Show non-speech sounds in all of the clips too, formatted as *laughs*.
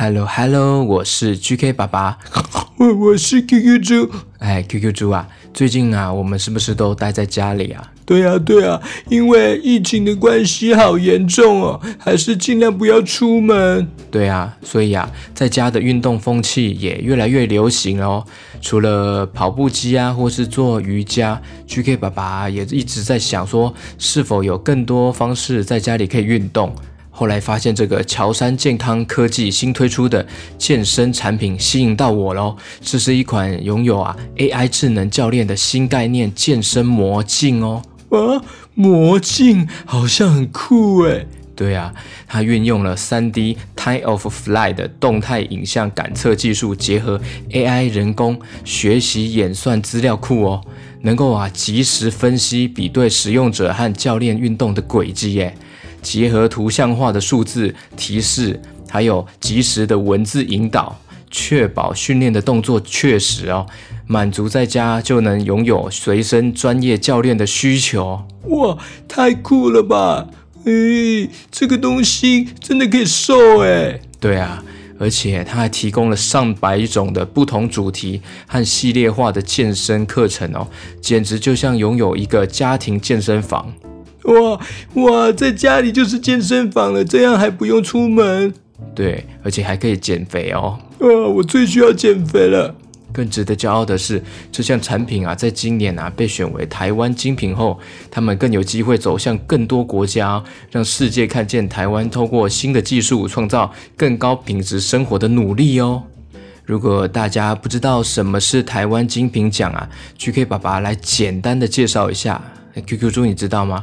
Hello Hello，我是 GK 爸爸，我 *laughs* 我是 QQ 猪。哎，QQ 猪啊，最近啊，我们是不是都待在家里啊？对啊对啊，因为疫情的关系好严重哦，还是尽量不要出门。对啊，所以啊，在家的运动风气也越来越流行哦。除了跑步机啊，或是做瑜伽，GK 爸爸也一直在想说，是否有更多方式在家里可以运动。后来发现这个乔山健康科技新推出的健身产品吸引到我喽，这是一款拥有啊 AI 智能教练的新概念健身魔镜哦。啊，魔镜好像很酷诶。对啊，它运用了 3D Time of Flight 的动态影像感测技术，结合 AI 人工学习演算资料库哦，能够啊及时分析比对使用者和教练运动的轨迹耶。结合图像化的数字提示，还有及时的文字引导，确保训练的动作确实哦，满足在家就能拥有随身专业教练的需求。哇，太酷了吧！诶，这个东西真的可以瘦诶。对啊，而且它还提供了上百种的不同主题和系列化的健身课程哦，简直就像拥有一个家庭健身房。哇哇，在家里就是健身房了，这样还不用出门。对，而且还可以减肥哦。哇，我最需要减肥了。更值得骄傲的是，这项产品啊，在今年啊被选为台湾精品后，他们更有机会走向更多国家，让世界看见台湾透过新的技术创造更高品质生活的努力哦。如果大家不知道什么是台湾精品奖啊，GK 爸爸来简单的介绍一下。QQ 猪，你知道吗？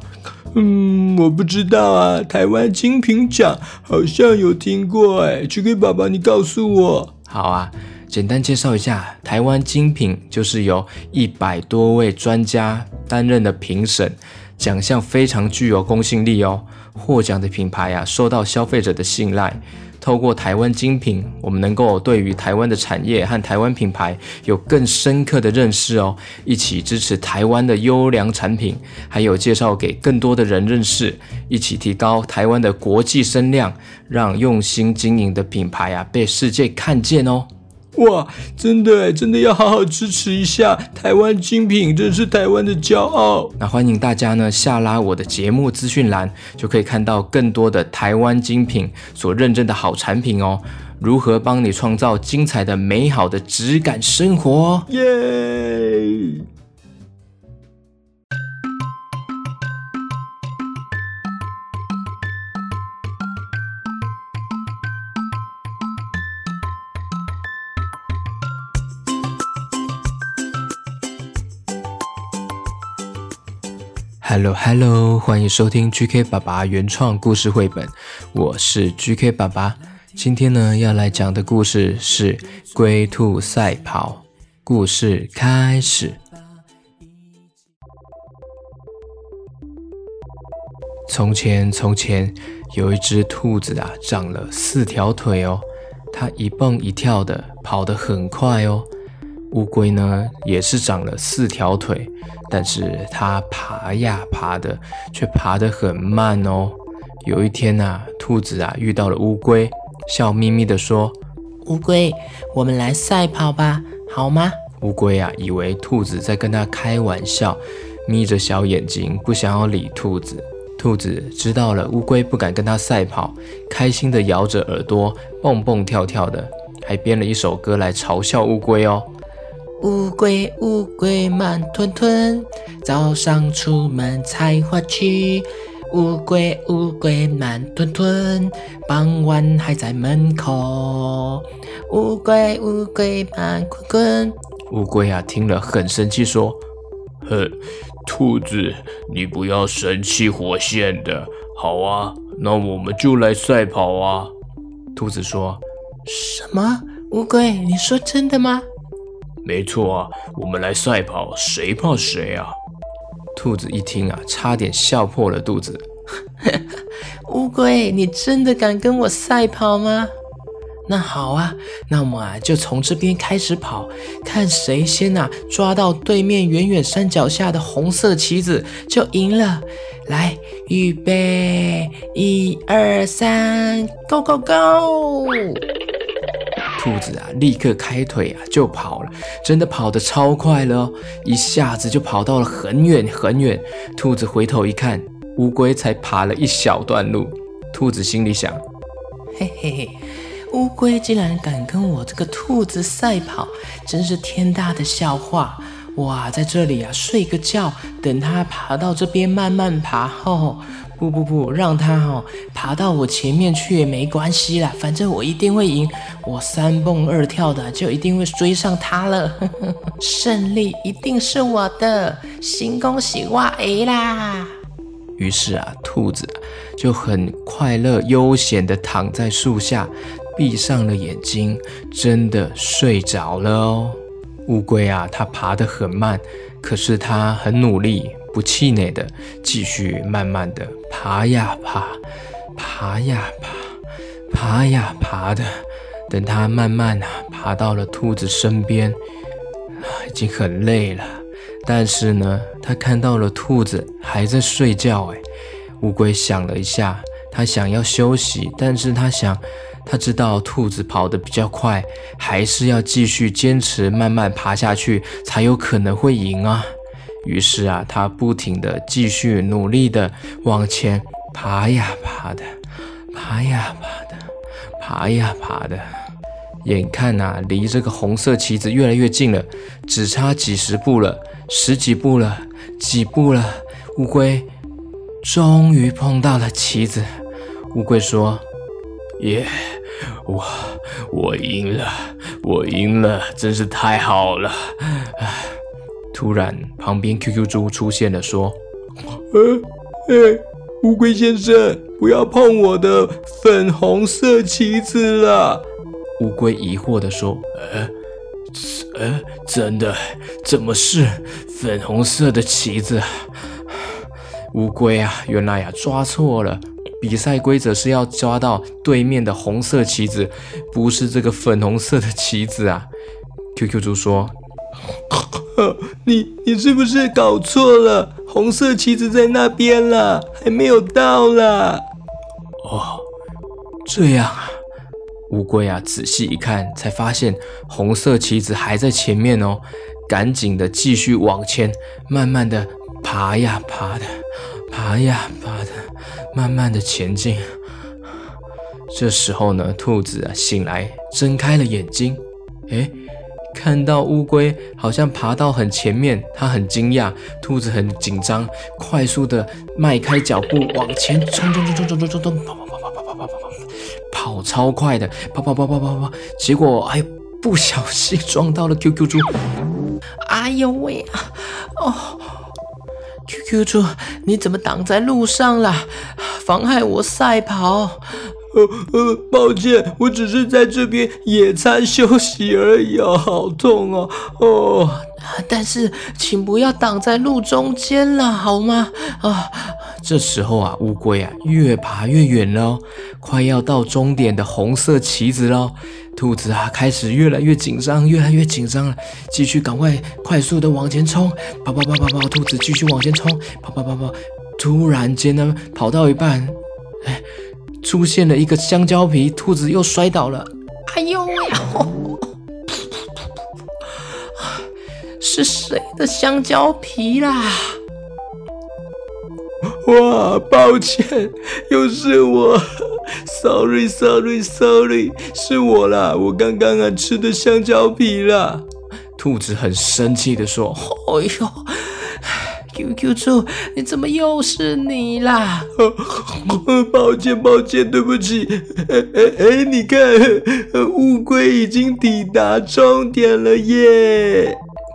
嗯，我不知道啊。台湾精品奖好像有听过哎，GK 爸爸，你告诉我。好啊，简单介绍一下，台湾精品就是由一百多位专家担任的评审，奖项非常具有公信力哦。获奖的品牌啊，受到消费者的信赖。透过台湾精品，我们能够对于台湾的产业和台湾品牌有更深刻的认识哦，一起支持台湾的优良产品，还有介绍给更多的人认识，一起提高台湾的国际声量，让用心经营的品牌啊被世界看见哦。哇，真的，真的要好好支持一下台湾精品，真是台湾的骄傲。那欢迎大家呢下拉我的节目资讯栏，就可以看到更多的台湾精品所认证的好产品哦，如何帮你创造精彩的美好的质感生活？耶！Hello，Hello，欢迎收听 GK 爸爸原创故事绘本，我是 GK 爸爸。今天呢，要来讲的故事是《龟兔赛跑》。故事开始。从前，从前有一只兔子啊，长了四条腿哦，它一蹦一跳的，跑得很快哦。乌龟呢，也是长了四条腿，但是它爬呀爬的，却爬得很慢哦。有一天啊，兔子啊遇到了乌龟，笑眯眯地说：“乌龟，我们来赛跑吧，好吗？”乌龟啊，以为兔子在跟它开玩笑，眯着小眼睛，不想要理兔子。兔子知道了乌龟不敢跟它赛跑，开心地摇着耳朵，蹦蹦跳跳的，还编了一首歌来嘲笑乌龟哦。乌龟乌龟慢吞吞，早上出门采花去。乌龟乌龟慢吞吞，傍晚还在门口。乌龟乌龟慢吞吞。乌龟啊，听了很生气，说：“哼，兔子，你不要神气活现的。好啊，那我们就来赛跑啊。”兔子说：“什么？乌龟，你说真的吗？”没错啊，我们来赛跑，谁怕谁啊？兔子一听啊，差点笑破了肚子。*laughs* 乌龟，你真的敢跟我赛跑吗？那好啊，那我们啊就从这边开始跑，看谁先啊抓到对面远远山脚下的红色旗子就赢了。来，预备，一二三，Go Go Go！兔子啊，立刻开腿啊就跑了，真的跑得超快了哦，一下子就跑到了很远很远。兔子回头一看，乌龟才爬了一小段路。兔子心里想：嘿嘿嘿，乌龟竟然敢跟我这个兔子赛跑，真是天大的笑话！哇，在这里啊睡个觉，等它爬到这边慢慢爬。吼！不不不，让它哦爬到我前面去也没关系啦，反正我一定会赢，我三蹦二跳的就一定会追上它了，呵呵，胜利一定是我的，新恭喜哇哎啦！于是啊，兔子就很快乐悠闲地躺在树下，闭上了眼睛，真的睡着了哦。乌龟啊，它爬得很慢，可是它很努力。不气馁的继续慢慢的爬呀爬，爬呀爬，爬呀爬的。等它慢慢啊爬到了兔子身边，已经很累了。但是呢，它看到了兔子还在睡觉。哎，乌龟想了一下，它想要休息，但是它想，他知道兔子跑得比较快，还是要继续坚持慢慢爬下去，才有可能会赢啊。于是啊，他不停地继续努力地往前爬呀爬的，爬呀爬的，爬呀爬的。眼看啊，离这个红色旗子越来越近了，只差几十步了，十几步了，几步了。乌龟终于碰到了旗子。乌龟说：“耶，我我赢了，我赢了，真是太好了。”突然，旁边 QQ 猪出现了，说：“呃，哎，乌龟先生，不要碰我的粉红色旗子了。”乌龟疑惑地说：“呃，呃，真的，怎么是粉红色的旗子？”乌龟啊，原来呀、啊、抓错了，比赛规则是要抓到对面的红色棋子，不是这个粉红色的棋子啊。QQ 猪说。*laughs* 你你是不是搞错了？红色棋子在那边啦，还没有到啦。哦，这样啊。乌龟啊，仔细一看，才发现红色棋子还在前面哦。赶紧的继续往前，慢慢的爬呀爬的，爬呀爬的，慢慢的前进。这时候呢，兔子啊醒来，睁开了眼睛，诶看到乌龟好像爬到很前面，它很惊讶，兔子很紧张，快速的迈开脚步往前冲冲冲冲冲冲冲冲，跑跑跑跑跑跑跑跑跑，跑超快的，跑跑跑跑跑跑，结果哎，不小心撞到了 QQ 猪，哎呦喂啊，哦，QQ 猪你怎么挡在路上了，妨害我赛跑？呃呃，抱歉，我只是在这边野餐休息而已啊，好痛哦哦！但是请不要挡在路中间了，好吗？啊，这时候啊，乌龟啊越爬越远了，快要到终点的红色旗子喽。兔子啊开始越来越紧张，越来越紧张了，继续赶快快速的往前冲，跑跑跑跑跑，兔子继续往前冲，跑跑跑跑，突然间呢，跑到一半，哎。出现了一个香蕉皮，兔子又摔倒了。哎呦喂！*laughs* 是谁的香蕉皮啦？哇，抱歉，又是我，*laughs* sorry，sorry，sorry，是我啦，我刚刚啊吃的香蕉皮啦。兔子很生气的说：“哎呦！” QQ 猪，你怎么又是你啦？*laughs* 抱歉，抱歉，对不起。*laughs* 哎哎哎，你看，乌龟已经抵达终点了耶！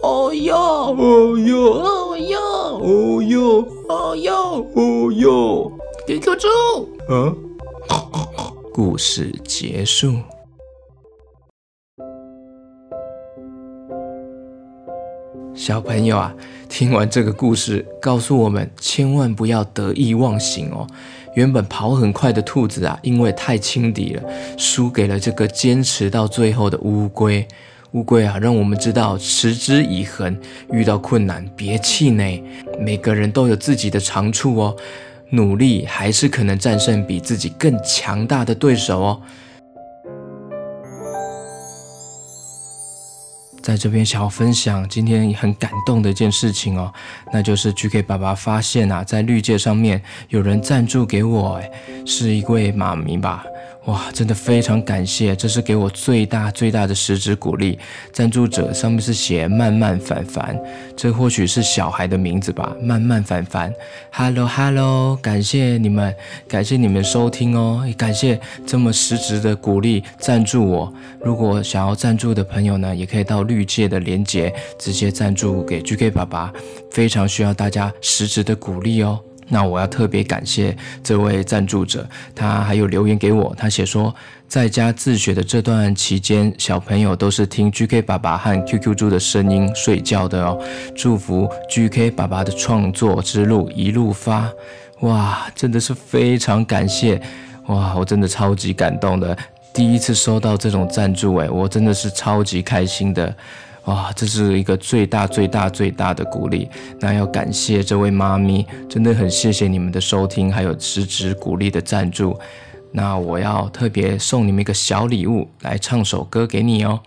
哦哟，哦哟，哦哟，哦哟，哦哟，哦哟，QQ 猪，啊，故事结束。小朋友啊，听完这个故事，告诉我们千万不要得意忘形哦。原本跑很快的兔子啊，因为太轻敌了，输给了这个坚持到最后的乌龟。乌龟啊，让我们知道持之以恒，遇到困难别气馁。每个人都有自己的长处哦，努力还是可能战胜比自己更强大的对手哦。在这边想要分享今天很感动的一件事情哦，那就是 GK 爸爸发现啊，在绿界上面有人赞助给我，是一位妈咪吧。哇，真的非常感谢，这是给我最大最大的实质鼓励。赞助者上面是写“慢慢凡凡”，这或许是小孩的名字吧。慢慢凡凡，Hello Hello，感谢你们，感谢你们收听哦，也感谢这么实质的鼓励赞助我。如果想要赞助的朋友呢，也可以到绿界的连结直接赞助给 GK 爸爸，非常需要大家实质的鼓励哦。那我要特别感谢这位赞助者，他还有留言给我，他写说，在家自学的这段期间，小朋友都是听 GK 爸爸和 QQ 猪的声音睡觉的哦。祝福 GK 爸爸的创作之路一路发，哇，真的是非常感谢，哇，我真的超级感动的，第一次收到这种赞助，诶，我真的是超级开心的。哇，这是一个最大最大最大的鼓励。那要感谢这位妈咪，真的很谢谢你们的收听，还有支持鼓励的赞助。那我要特别送你们一个小礼物，来唱首歌给你哦。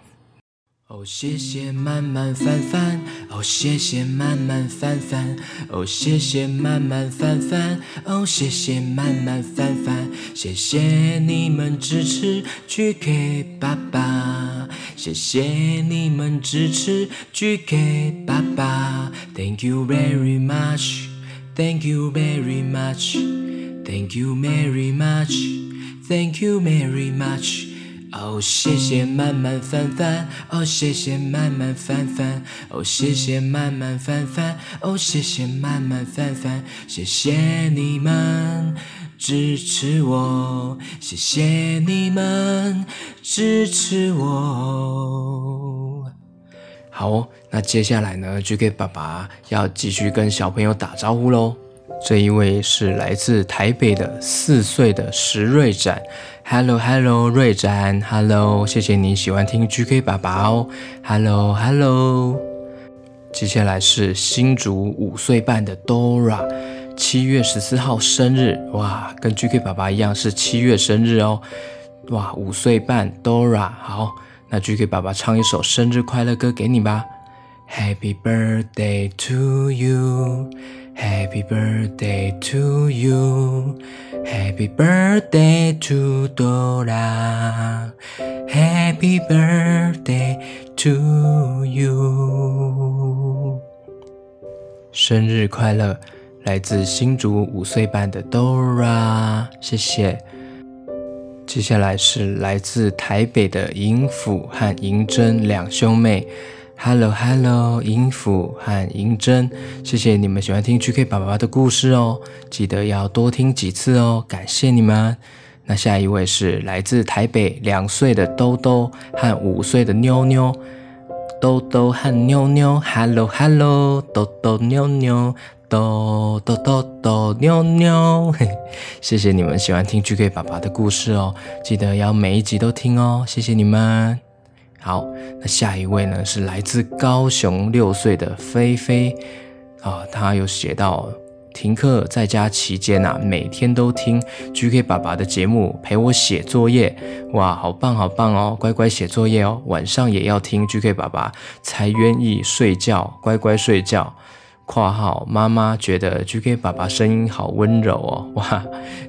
哦，谢谢慢慢翻翻，哦，谢谢慢慢翻翻，哦，谢谢慢慢翻翻，哦，谢谢慢慢翻翻，谢谢你们支持 GK 爸爸，谢谢你们支持 GK 爸爸，Thank you very much，Thank you very much，Thank you very much，Thank you very much。哦，谢谢慢慢翻翻，哦，谢谢慢慢翻翻，哦，谢谢慢慢翻翻，哦，谢谢慢慢翻翻，谢谢你们支持我，谢谢你们支持我。好哦，那接下来呢，GK 爸爸要继续跟小朋友打招呼喽。这一位是来自台北的四岁的石瑞展，Hello Hello，瑞展，Hello，谢谢你喜欢听 GK 爸爸哦，Hello Hello。接下来是新竹五岁半的 Dora，七月十四号生日，哇，跟 GK 爸爸一样是七月生日哦，哇，五岁半 Dora，好，那 GK 爸爸唱一首生日快乐歌给你吧。，Happy birthday to you。Happy birthday to you, Happy birthday to Dora, Happy birthday to you。生日快乐，来自新竹五岁半的 Dora，谢谢。接下来是来自台北的银甫和银珍两兄妹。Hello，Hello，银甫和银针，谢谢你们喜欢听 GK 爸爸的故事哦，记得要多听几次哦，感谢你们。那下一位是来自台北两岁的兜兜和五岁的妞妞，兜兜和妞妞，Hello，Hello，兜兜妞妞，兜兜兜兜妞妞，谢谢你们喜欢听 GK 爸爸的故事哦，记得要每一集都听哦，谢谢你们。好，那下一位呢，是来自高雄六岁的菲菲啊，他有写到停课在家期间啊，每天都听 GK 爸爸的节目陪我写作业，哇，好棒好棒哦，乖乖写作业哦，晚上也要听 GK 爸爸才愿意睡觉，乖乖睡觉。括号妈妈觉得 GK 爸爸声音好温柔哦，哇，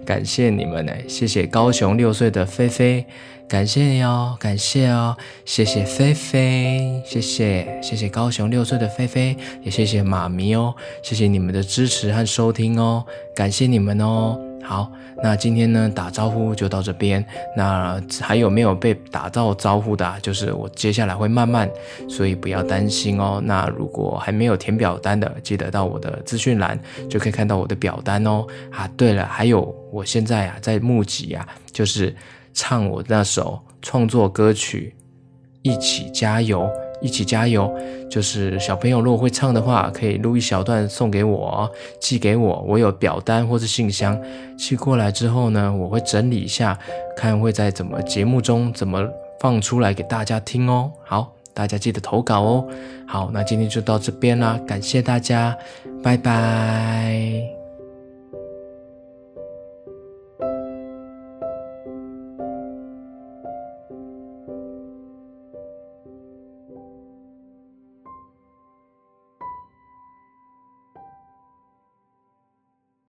感谢你们呢，谢谢高雄六岁的菲菲。感谢哟，感谢哦，谢谢菲菲，谢谢谢谢高雄六岁的菲菲，也谢谢妈咪哦，谢谢你们的支持和收听哦，感谢你们哦。好，那今天呢，打招呼就到这边。那还有没有被打到招呼的啊？就是我接下来会慢慢，所以不要担心哦。那如果还没有填表单的，记得到我的资讯栏就可以看到我的表单哦。啊，对了，还有我现在啊在募集啊，就是。唱我那首创作歌曲《一起加油》一起加油。就是小朋友如果会唱的话，可以录一小段送给我，寄给我。我有表单或是信箱，寄过来之后呢，我会整理一下，看会在怎么节目中怎么放出来给大家听哦。好，大家记得投稿哦。好，那今天就到这边啦，感谢大家，拜拜。